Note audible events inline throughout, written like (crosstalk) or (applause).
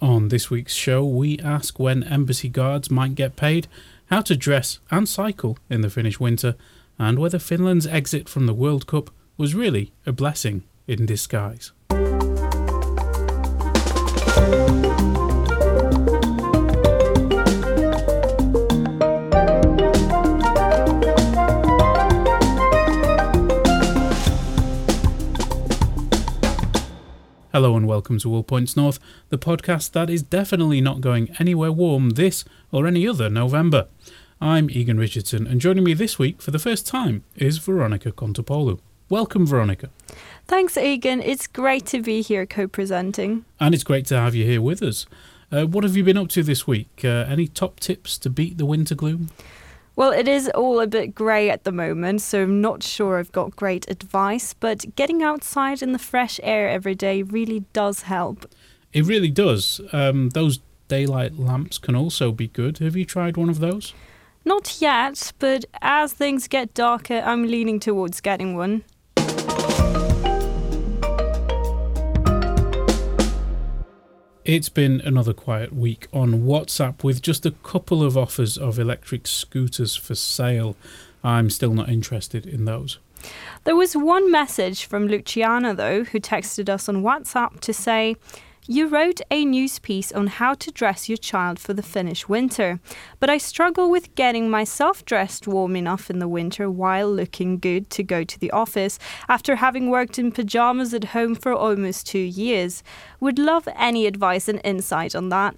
On this week's show, we ask when embassy guards might get paid, how to dress and cycle in the Finnish winter, and whether Finland's exit from the World Cup was really a blessing in disguise. Hello and welcome to All Points North, the podcast that is definitely not going anywhere warm this or any other November. I'm Egan Richardson, and joining me this week for the first time is Veronica Kontopoulou. Welcome, Veronica. Thanks, Egan. It's great to be here co presenting. And it's great to have you here with us. Uh, what have you been up to this week? Uh, any top tips to beat the winter gloom? Well, it is all a bit grey at the moment, so I'm not sure I've got great advice, but getting outside in the fresh air every day really does help. It really does. Um, those daylight lamps can also be good. Have you tried one of those? Not yet, but as things get darker, I'm leaning towards getting one. It's been another quiet week on WhatsApp with just a couple of offers of electric scooters for sale. I'm still not interested in those. There was one message from Luciana, though, who texted us on WhatsApp to say, you wrote a news piece on how to dress your child for the Finnish winter, but I struggle with getting myself dressed warm enough in the winter while looking good to go to the office after having worked in pajamas at home for almost two years. Would love any advice and insight on that.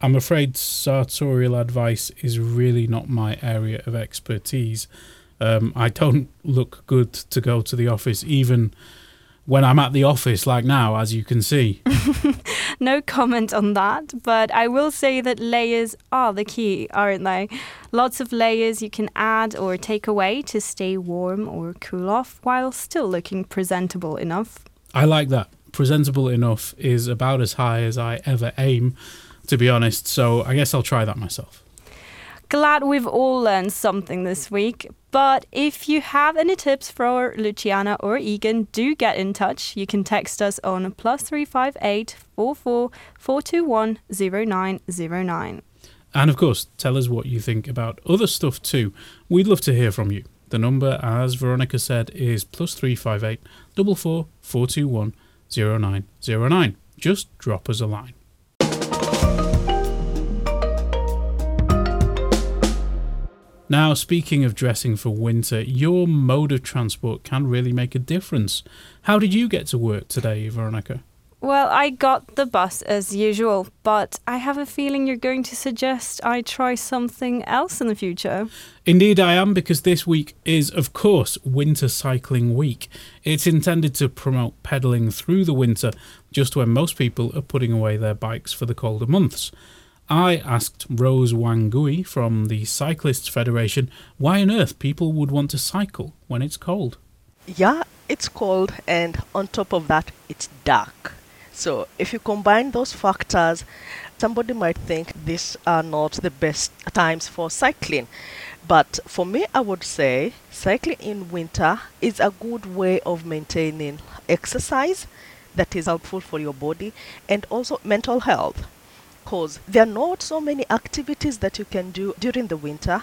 I'm afraid sartorial advice is really not my area of expertise. Um, I don't look good to go to the office, even when I'm at the office, like now, as you can see. (laughs) no comment on that, but I will say that layers are the key, aren't they? Lots of layers you can add or take away to stay warm or cool off while still looking presentable enough. I like that. Presentable enough is about as high as I ever aim, to be honest, so I guess I'll try that myself. Glad we've all learned something this week. But if you have any tips for Luciana or Egan, do get in touch. You can text us on plus three five eight four four four two one zero nine zero nine. And of course, tell us what you think about other stuff too. We'd love to hear from you. The number, as Veronica said, is plus three five eight double four four two one zero nine zero nine. Just drop us a line. Now, speaking of dressing for winter, your mode of transport can really make a difference. How did you get to work today, Veronica? Well, I got the bus as usual, but I have a feeling you're going to suggest I try something else in the future. Indeed, I am, because this week is, of course, Winter Cycling Week. It's intended to promote pedalling through the winter, just when most people are putting away their bikes for the colder months. I asked Rose Wangui from the Cyclists Federation why on earth people would want to cycle when it's cold. Yeah, it's cold, and on top of that, it's dark. So, if you combine those factors, somebody might think these are not the best times for cycling. But for me, I would say cycling in winter is a good way of maintaining exercise that is helpful for your body and also mental health there are not so many activities that you can do during the winter.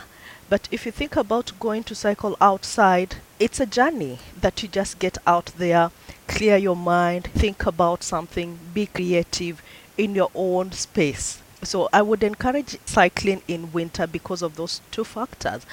But if you think about going to cycle outside, it's a journey that you just get out there, clear your mind, think about something, be creative in your own space. So I would encourage cycling in winter because of those two factors.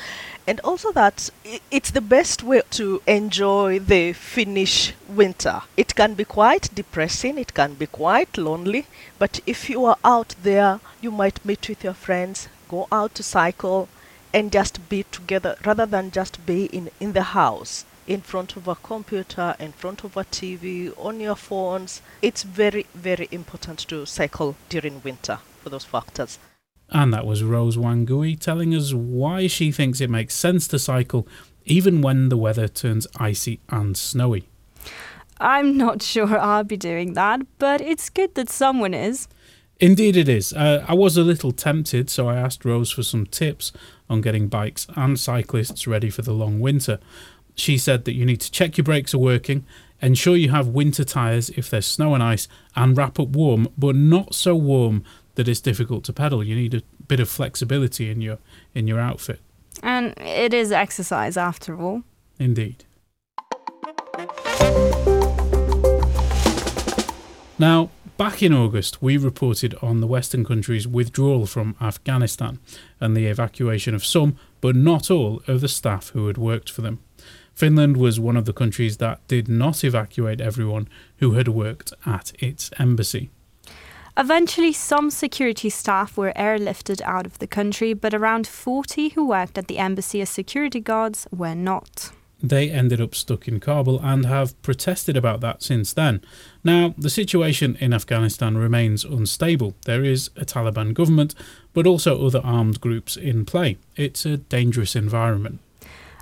And also that it's the best way to enjoy the Finnish winter. It can be quite depressing, it can be quite lonely, but if you are out there, you might meet with your friends, go out to cycle and just be together rather than just be in, in the house in front of a computer, in front of a TV, on your phones. It's very, very important to cycle during winter for those factors. And that was Rose Wangui telling us why she thinks it makes sense to cycle even when the weather turns icy and snowy. I'm not sure I'll be doing that, but it's good that someone is. Indeed, it is. Uh, I was a little tempted, so I asked Rose for some tips on getting bikes and cyclists ready for the long winter. She said that you need to check your brakes are working, Ensure you have winter tyres if there's snow and ice, and wrap up warm, but not so warm that it's difficult to pedal. You need a bit of flexibility in your in your outfit. And it is exercise after all. Indeed. Now, back in August, we reported on the Western countries' withdrawal from Afghanistan and the evacuation of some, but not all, of the staff who had worked for them. Finland was one of the countries that did not evacuate everyone who had worked at its embassy. Eventually, some security staff were airlifted out of the country, but around 40 who worked at the embassy as security guards were not. They ended up stuck in Kabul and have protested about that since then. Now, the situation in Afghanistan remains unstable. There is a Taliban government, but also other armed groups in play. It's a dangerous environment.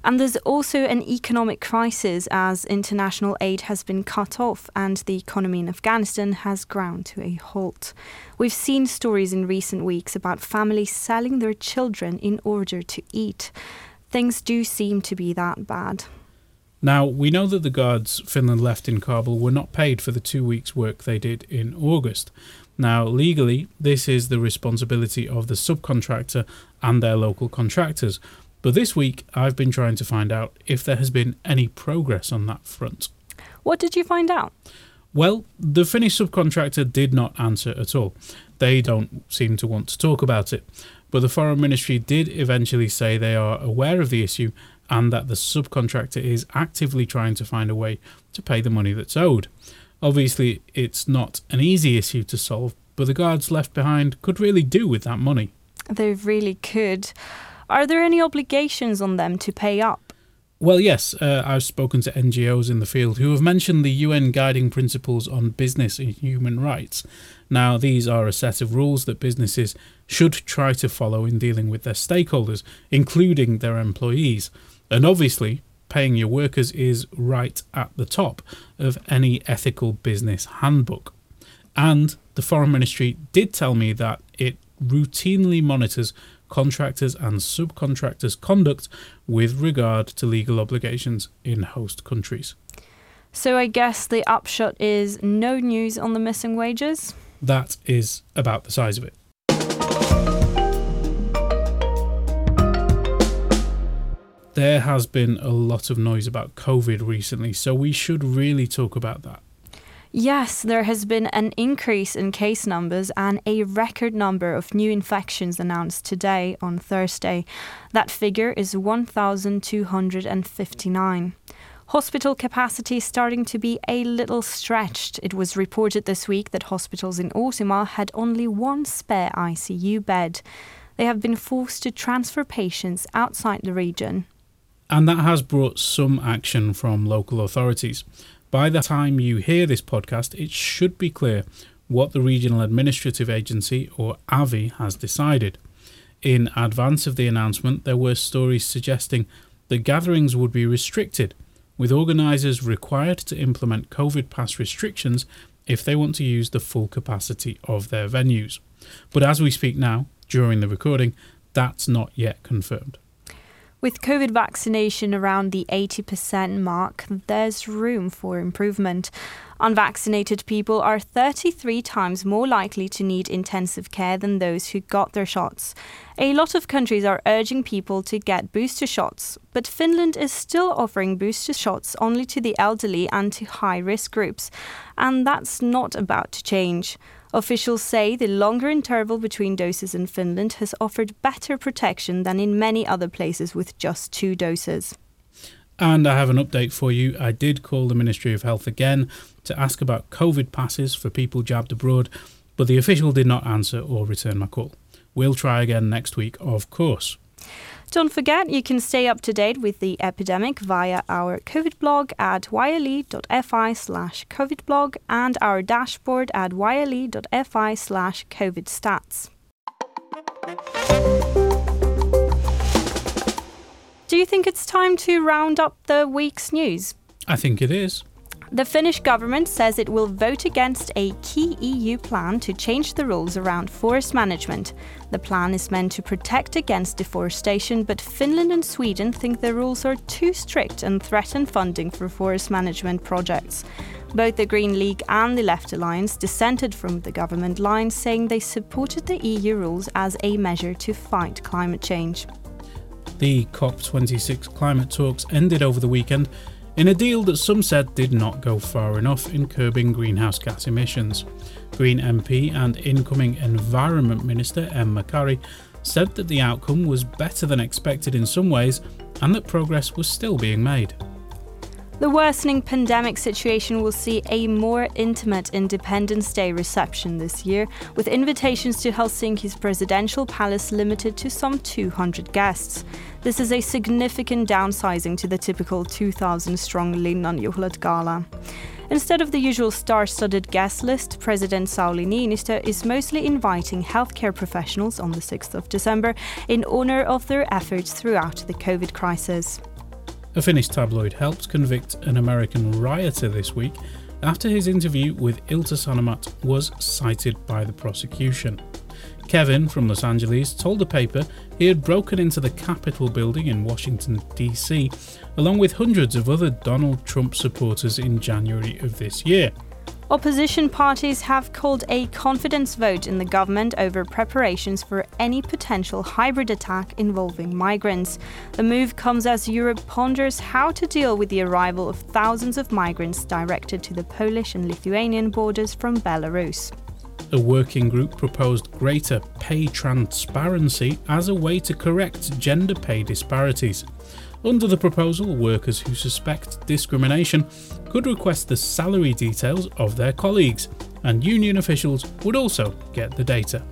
And there's also an economic crisis as international aid has been cut off and the economy in Afghanistan has ground to a halt. We've seen stories in recent weeks about families selling their children in order to eat. Things do seem to be that bad. Now, we know that the guards Finland left in Kabul were not paid for the two weeks' work they did in August. Now, legally, this is the responsibility of the subcontractor and their local contractors, but this week, I've been trying to find out if there has been any progress on that front. What did you find out? Well, the Finnish subcontractor did not answer at all. They don't seem to want to talk about it. But the Foreign Ministry did eventually say they are aware of the issue and that the subcontractor is actively trying to find a way to pay the money that's owed. Obviously, it's not an easy issue to solve, but the guards left behind could really do with that money. They really could. Are there any obligations on them to pay up? Well, yes, uh, I've spoken to NGOs in the field who have mentioned the UN Guiding Principles on Business and Human Rights. Now, these are a set of rules that businesses should try to follow in dealing with their stakeholders, including their employees. And obviously, paying your workers is right at the top of any ethical business handbook. And the Foreign Ministry did tell me that it routinely monitors contractors and subcontractors' conduct with regard to legal obligations in host countries. So I guess the upshot is no news on the missing wages? That is about the size of it. There has been a lot of noise about COVID recently, so we should really talk about that. Yes, there has been an increase in case numbers and a record number of new infections announced today on Thursday. That figure is 1,259. Hospital capacity is starting to be a little stretched. It was reported this week that hospitals in Uusimaa had only one spare ICU bed. They have been forced to transfer patients outside the region. And that has brought some action from local authorities. By the time you hear this podcast, it should be clear what the Regional Administrative Agency, or AVI, has decided. In advance of the announcement, there were stories suggesting that gatherings would be restricted, with organisers required to implement COVID pass restrictions if they want to use the full capacity of their venues. But as we speak now, during the recording, that's not yet confirmed. With COVID vaccination around the 80% mark, there's room for improvement. Unvaccinated people are 33 times more likely to need intensive care than those who got their shots. A lot of countries are urging people to get booster shots, but Finland is still offering booster shots only to the elderly and to high risk groups, and that's not about to change. Officials say the longer interval between doses in Finland has offered better protection than in many other places with just two doses. And I have an update for you. I did call the Ministry of Health again to ask about COVID passes for people jabbed abroad, but the official did not answer or return my call. We'll try again next week, of course. Don't forget, you can stay up to date with the epidemic via our COVID blog at yle.fi slash COVID blog and our dashboard at yle.fi slash COVID stats. Do you think it's time to round up the week's news? I think it is. The Finnish government says it will vote against a key EU plan to change the rules around forest management. The plan is meant to protect against deforestation, but Finland and Sweden think the rules are too strict and threaten funding for forest management projects. Both the Green League and the Left Alliance dissented from the government line, saying they supported the EU rules as a measure to fight climate change. The COP26 climate talks ended over the weekend in a deal that some said did not go far enough in curbing greenhouse gas emissions. Green MP and incoming Environment Minister Emma Kari said that the outcome was better than expected in some ways and that progress was still being made. The worsening pandemic situation will see a more intimate Independence Day reception this year, with invitations to Helsinki's presidential palace limited to some 200 guests. This is a significant downsizing to the typical 2,000 strong Linnanjuhlat gala. Instead of the usual star studded guest list, President Sauli Niinistö is mostly inviting healthcare professionals on the 6th of December in honour of their efforts throughout the COVID crisis. A Finnish tabloid helped convict an American rioter this week after his interview with Ilta Sanomat was cited by the prosecution. Kevin from Los Angeles told the paper he had broken into the Capitol building in Washington, D.C., along with hundreds of other Donald Trump supporters in January of this year. Opposition parties have called a confidence vote in the government over preparations for any potential hybrid attack involving migrants. The move comes as Europe ponders how to deal with the arrival of thousands of migrants directed to the Polish and Lithuanian borders from Belarus. A working group proposed greater pay transparency as a way to correct gender pay disparities. Under the proposal, workers who suspect discrimination could request the salary details of their colleagues, and union officials would also get the data.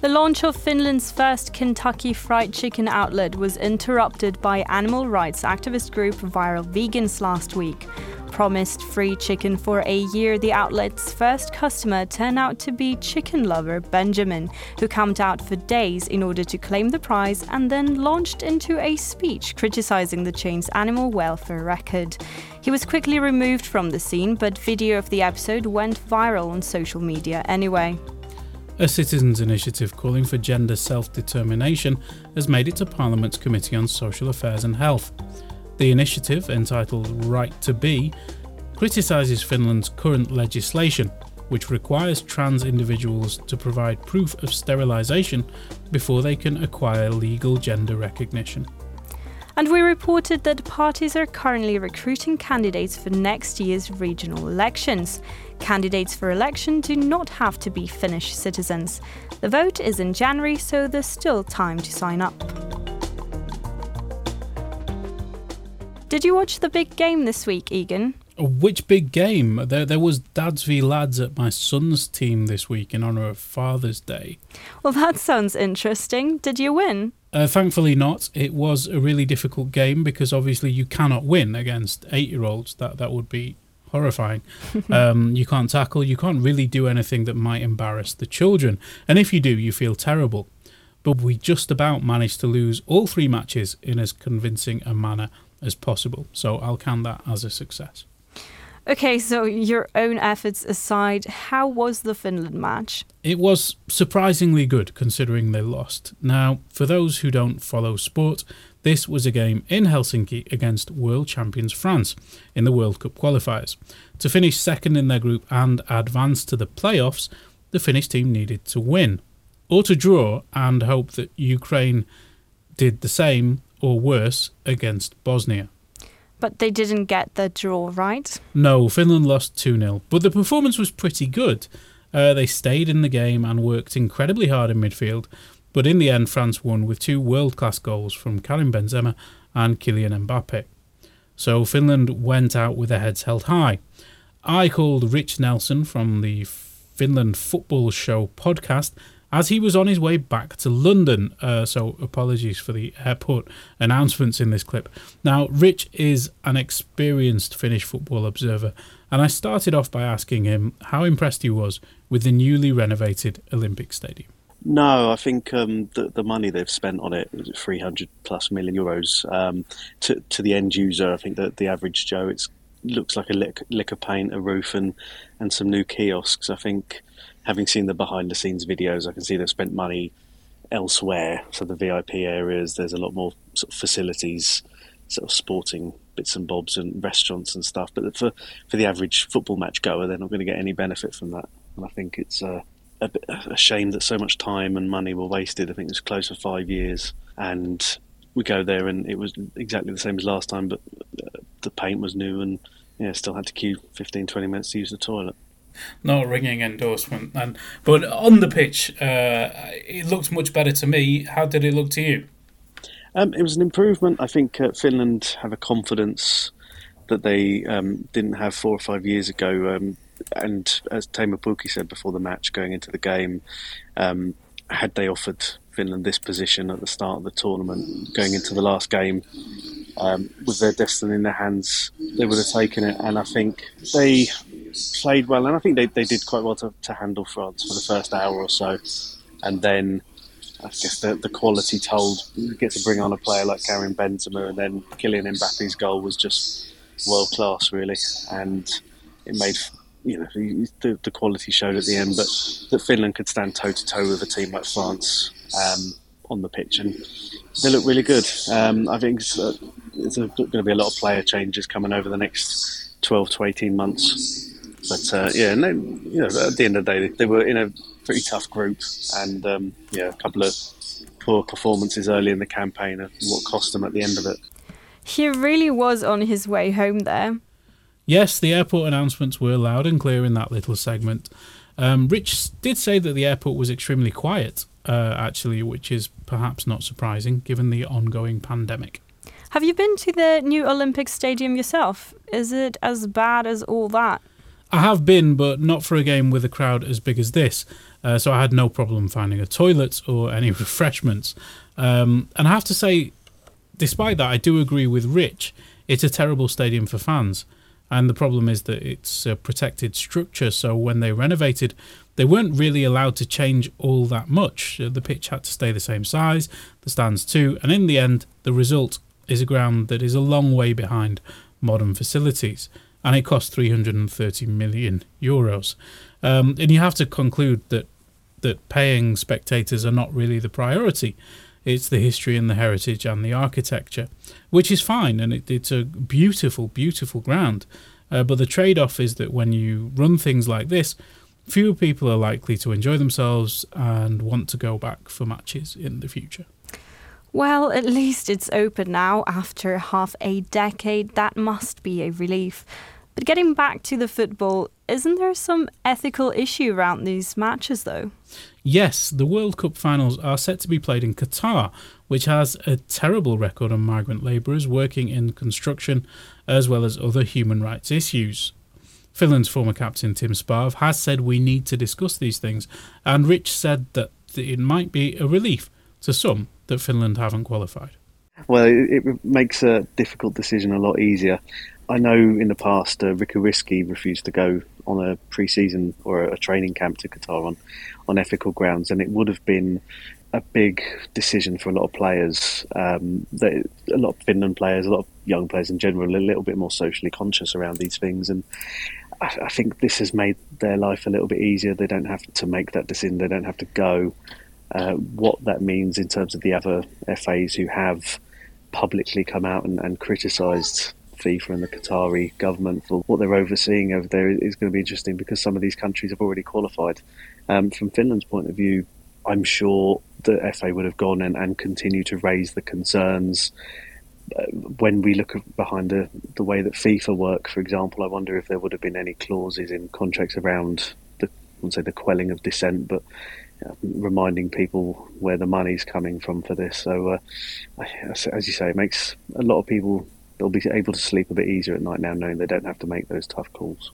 The launch of Finland's first Kentucky Fried Chicken outlet was interrupted by animal rights activist group Viral Vegans last week promised free chicken for a year, the outlet's first customer turned out to be chicken lover Benjamin, who camped out for days in order to claim the prize and then launched into a speech criticizing the chain's animal welfare record. He was quickly removed from the scene, but video of the episode went viral on social media anyway. A citizens' initiative calling for gender self determination has made it to Parliament's Committee on Social Affairs and Health. The initiative, entitled Right to Be, criticises Finland's current legislation, which requires trans individuals to provide proof of sterilisation before they can acquire legal gender recognition. And we reported that parties are currently recruiting candidates for next year's regional elections. Candidates for election do not have to be Finnish citizens. The vote is in January, so there's still time to sign up. Did you watch the big game this week, Egan? Which big game? There, there was Dads v Lads at my son's team this week in honour of Father's Day. Well, that sounds interesting. Did you win? Uh, thankfully not. It was a really difficult game because obviously you cannot win against eight-year-olds. That that would be horrifying. (laughs) um, you can't tackle. You can't really do anything that might embarrass the children. And if you do, you feel terrible. But we just about managed to lose all three matches in as convincing a manner as possible. So I'll count that as a success. Okay, so your own efforts aside, how was the Finland match? It was surprisingly good considering they lost. Now, for those who don't follow sport, this was a game in Helsinki against world champions France in the World Cup qualifiers. To finish second in their group and advance to the playoffs, the Finnish team needed to win or to draw and hope that Ukraine did the same or worse against Bosnia. But they didn't get the draw, right? No, Finland lost 2 0. But the performance was pretty good. Uh, they stayed in the game and worked incredibly hard in midfield. But in the end, France won with two world class goals from Karim Benzema and Kylian Mbappe. So Finland went out with their heads held high. I called Rich Nelson from the Finland Football Show podcast as he was on his way back to London. Uh, so, apologies for the airport announcements in this clip. Now, Rich is an experienced Finnish football observer, and I started off by asking him how impressed he was with the newly renovated Olympic Stadium. No, I think um, the, the money they've spent on it, 300 plus million euros, um, to, to the end user, I think that the average Joe, it looks like a lick, lick of paint, a roof, and and some new kiosks. I think, having seen the behind the scenes videos, I can see they've spent money elsewhere. So the VIP areas, there's a lot more sort of facilities, sort of sporting bits and bobs and restaurants and stuff. But for for the average football match goer, they're not going to get any benefit from that. And I think it's a, a, bit, a shame that so much time and money were wasted. I think it was close for five years, and we go there and it was exactly the same as last time, but uh, the paint was new and yeah, still had to queue 15, 20 minutes to use the toilet. Not a ringing endorsement, and but on the pitch, uh, it looked much better to me. How did it look to you? Um, it was an improvement. I think uh, Finland have a confidence that they um, didn't have four or five years ago. Um, and as Teemu Pukki said before the match, going into the game, um, had they offered Finland this position at the start of the tournament, going into the last game, um, with their destiny in their hands, they would have taken it. And I think they played well, and I think they, they did quite well to, to handle France for the first hour or so. And then I guess the, the quality told you get to bring on a player like Karim Benzema, and then Kylian Mbappe's goal was just world class, really, and it made you know the, the quality showed at the end, but that Finland could stand toe to toe with a team like France um, on the pitch, and they look really good. Um, I think it's, uh, it's going to be a lot of player changes coming over the next twelve to eighteen months. But uh, yeah, no, you know, at the end of the day, they were in a pretty tough group, and um, yeah, a couple of poor performances early in the campaign and what cost them at the end of it. He really was on his way home there. Yes, the airport announcements were loud and clear in that little segment. Um, Rich did say that the airport was extremely quiet, uh, actually, which is perhaps not surprising given the ongoing pandemic. Have you been to the new Olympic Stadium yourself? Is it as bad as all that? I have been, but not for a game with a crowd as big as this. Uh, so I had no problem finding a toilet or any (laughs) refreshments. Um, and I have to say, despite that, I do agree with Rich. It's a terrible stadium for fans. And the problem is that it's a protected structure. So when they renovated, they weren't really allowed to change all that much. Uh, the pitch had to stay the same size, the stands too. And in the end, the result is a ground that is a long way behind modern facilities and it cost 330 million euros. Um, and you have to conclude that that paying spectators are not really the priority. It's the history and the heritage and the architecture, which is fine, and it, it's a beautiful, beautiful ground. Uh, but the trade-off is that when you run things like this, fewer people are likely to enjoy themselves and want to go back for matches in the future. Well, at least it's open now after half a decade. That must be a relief. But getting back to the football, isn't there some ethical issue around these matches though? Yes, the World Cup finals are set to be played in Qatar, which has a terrible record on migrant labourers working in construction as well as other human rights issues. Finland's former captain Tim Sparv has said we need to discuss these things, and Rich said that it might be a relief to some that Finland haven't qualified. Well, it, it makes a difficult decision a lot easier. I know in the past uh, Riku Riski refused to go on a pre-season or a training camp to Qatar on, on ethical grounds, and it would have been a big decision for a lot of players. Um, a lot of Finland players, a lot of young players in general, a little bit more socially conscious around these things, and I, I think this has made their life a little bit easier. They don't have to make that decision. They don't have to go. Uh, what that means in terms of the other FAs who have publicly come out and, and criticised FIFA and the Qatari government for what they're overseeing over there is going to be interesting because some of these countries have already qualified. Um, from Finland's point of view, I'm sure the FA would have gone and, and continue to raise the concerns. Uh, when we look behind the, the way that FIFA work, for example, I wonder if there would have been any clauses in contracts around the, I wouldn't say the quelling of dissent, but reminding people where the money's coming from for this. So, uh, as you say, it makes a lot of people they'll be able to sleep a bit easier at night now, knowing they don't have to make those tough calls.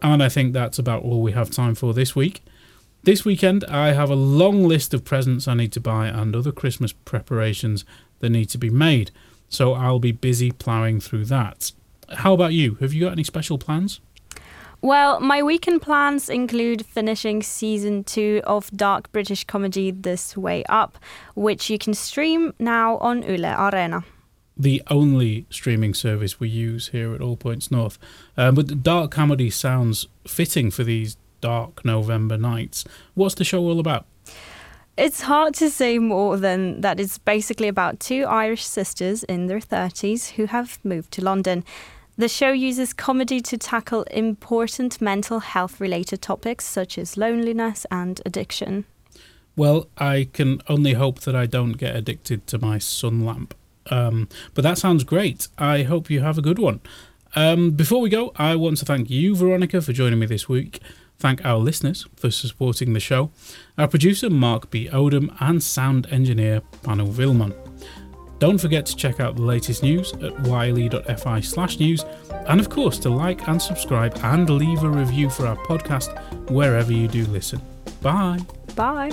And I think that's about all we have time for this week. This weekend, I have a long list of presents I need to buy and other Christmas preparations that need to be made, so I'll be busy ploughing through that. How about you? Have you got any special plans? Well, my weekend plans include finishing season two of dark British comedy This Way Up, which you can stream now on Yle Areena. The only streaming service we use here at All Points North. Um, but dark comedy sounds fitting for these dark November nights. What's the show all about? It's hard to say more than that it's basically about two Irish sisters in their 30s who have moved to London. The show uses comedy to tackle important mental health related topics such as loneliness and addiction. Well, I can only hope that I don't get addicted to my sun lamp. Um, but that sounds great. I hope you have a good one. Um, before we go, I want to thank you, Veronica, for joining me this week. Thank our listeners for supporting the show, our producer, Mark B. Odom, and sound engineer, Panu Willman. Don't forget to check out the latest news at yle.fi slash news, and of course to like and subscribe and leave a review for our podcast wherever you do listen. Bye. Bye.